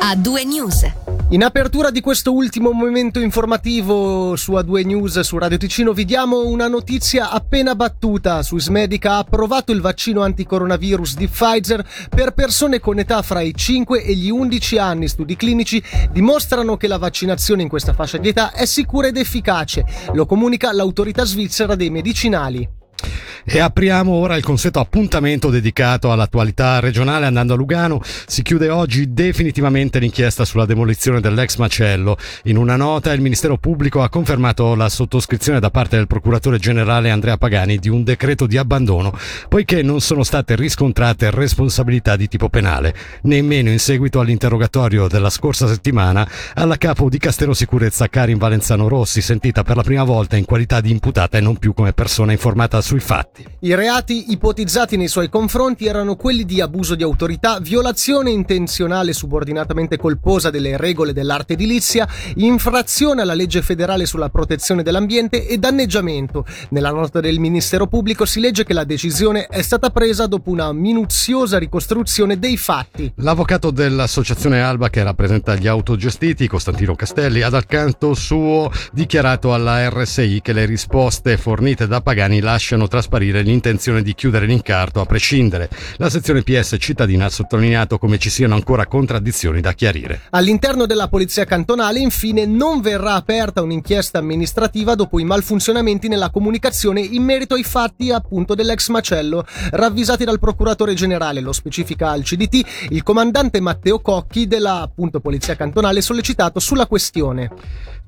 A due news. In apertura di questo ultimo momento informativo su A2 News su Radio Ticino vi diamo una notizia appena battuta. Swissmedica ha approvato il vaccino anticoronavirus di Pfizer per persone con età fra i 5 e gli 11 anni. Studi clinici dimostrano che la vaccinazione in questa fascia di età è sicura ed efficace. Lo comunica l'autorità svizzera dei medicinali. E apriamo ora il consueto appuntamento dedicato all'attualità regionale andando a Lugano. Si chiude oggi definitivamente l'inchiesta sulla demolizione dell'ex macello. In una nota il Ministero Pubblico ha confermato la sottoscrizione da parte del procuratore generale Andrea Pagani di un decreto di abbandono, poiché non sono state riscontrate responsabilità di tipo penale, nemmeno in seguito all'interrogatorio della scorsa settimana alla capo di Castero Sicurezza Karin Valenzano Rossi, sentita per la prima volta in qualità di imputata e non più come persona informata sui fatti. I reati ipotizzati nei suoi confronti erano quelli di abuso di autorità, violazione intenzionale subordinatamente colposa delle regole dell'arte edilizia, infrazione alla legge federale sulla protezione dell'ambiente e danneggiamento. Nella nota del Ministero Pubblico si legge che la decisione è stata presa dopo una minuziosa ricostruzione dei fatti. L'avvocato dell'associazione Alba che rappresenta gli autogestiti, Costantino Castelli, ha dal canto suo dichiarato alla RSI che le risposte fornite da Pagani lasciano trasparire l'intenzione di chiudere l'incarto a prescindere. La sezione PS cittadina ha sottolineato come ci siano ancora contraddizioni da chiarire. All'interno della Polizia Cantonale, infine, non verrà aperta un'inchiesta amministrativa dopo i malfunzionamenti nella comunicazione in merito ai fatti appunto dell'ex macello, ravvisati dal procuratore generale, lo specifica al CDT, il comandante Matteo Cocchi della appunto Polizia Cantonale sollecitato sulla questione.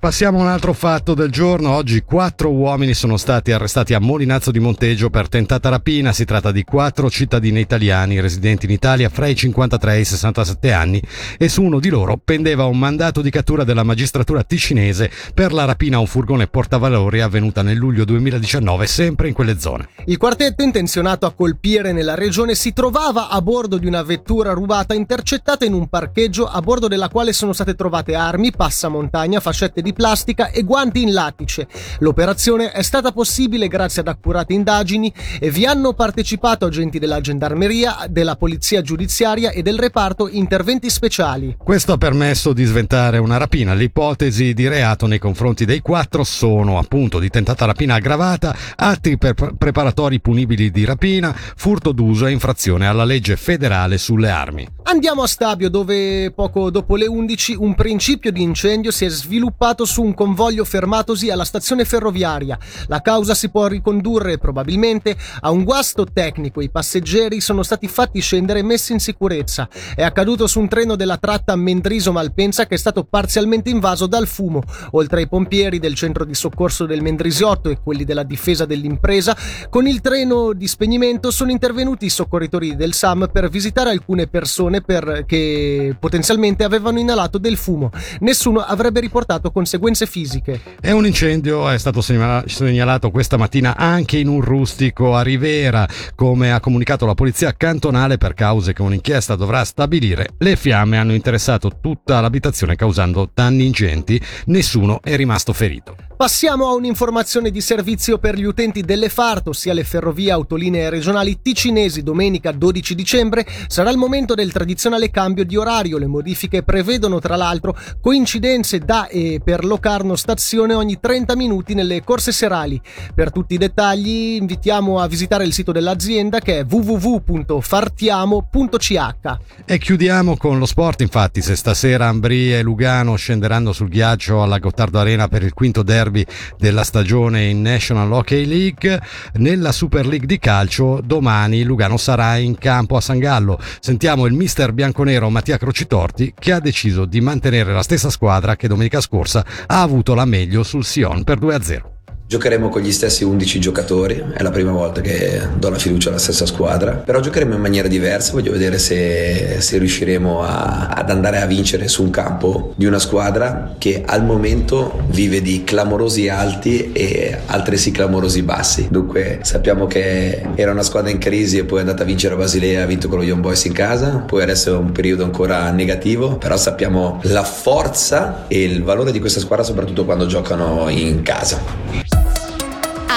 Passiamo a un altro fatto del giorno. Oggi quattro uomini sono stati arrestati a Molinazzo di Monteggio per tentata rapina. Si tratta di quattro cittadini italiani residenti in Italia fra i 53 e i 67 anni e su uno di loro pendeva un mandato di cattura della magistratura ticinese per la rapina a un furgone portavalori avvenuta nel luglio 2019 sempre in quelle zone. Il quartetto intenzionato a colpire nella regione si trovava a bordo di una vettura rubata intercettata in un parcheggio a bordo della quale sono state trovate armi, passamontagna, fascette di di plastica e guanti in lattice. L'operazione è stata possibile grazie ad accurate indagini e vi hanno partecipato agenti della gendarmeria, della polizia giudiziaria e del reparto interventi speciali. Questo ha permesso di sventare una rapina. Le ipotesi di reato nei confronti dei quattro sono appunto di tentata rapina aggravata, atti per preparatori punibili di rapina, furto d'uso e infrazione alla legge federale sulle armi. Andiamo a Stabio dove poco dopo le 11 un principio di incendio si è sviluppato su un convoglio fermatosi alla stazione ferroviaria. La causa si può ricondurre probabilmente a un guasto tecnico. I passeggeri sono stati fatti scendere e messi in sicurezza. È accaduto su un treno della tratta Mendriso-Malpensa che è stato parzialmente invaso dal fumo. Oltre ai pompieri del centro di soccorso del Mendrisiotto e quelli della difesa dell'impresa, con il treno di spegnimento sono intervenuti i soccorritori del SAM per visitare alcune persone per, che potenzialmente avevano inalato del fumo. Nessuno avrebbe riportato conseguenze fisiche. E un incendio è stato segnalato questa mattina anche in un rustico a Rivera, come ha comunicato la polizia cantonale per cause che un'inchiesta dovrà stabilire. Le fiamme hanno interessato tutta l'abitazione causando danni ingenti, nessuno è rimasto ferito. Passiamo a un'informazione di servizio per gli utenti delle FART, ossia le ferrovie autolinee regionali ticinesi. Domenica 12 dicembre sarà il momento del tradizionale cambio di orario. Le modifiche prevedono tra l'altro coincidenze da e per Locarno stazione ogni 30 minuti nelle corse serali. Per tutti i dettagli invitiamo a visitare il sito dell'azienda che è www.fartiamo.ch. E chiudiamo con lo sport, infatti se stasera Ambria e Lugano scenderanno sul ghiaccio alla Gottardo Arena per il quinto derby derby della stagione in National Hockey League. Nella Super League di calcio domani Lugano sarà in campo a San Gallo. Sentiamo il mister bianconero Mattia Crocitorti che ha deciso di mantenere la stessa squadra che domenica scorsa ha avuto la meglio sul Sion per 2-0. Giocheremo con gli stessi 11 giocatori, è la prima volta che do la fiducia alla stessa squadra, però giocheremo in maniera diversa, voglio vedere se, se riusciremo a, ad andare a vincere su un campo di una squadra che al momento vive di clamorosi alti e altresì clamorosi bassi. Dunque sappiamo che era una squadra in crisi e poi è andata a vincere a Basilea, ha vinto con lo Young Boys in casa, poi adesso è un periodo ancora negativo, però sappiamo la forza e il valore di questa squadra soprattutto quando giocano in casa.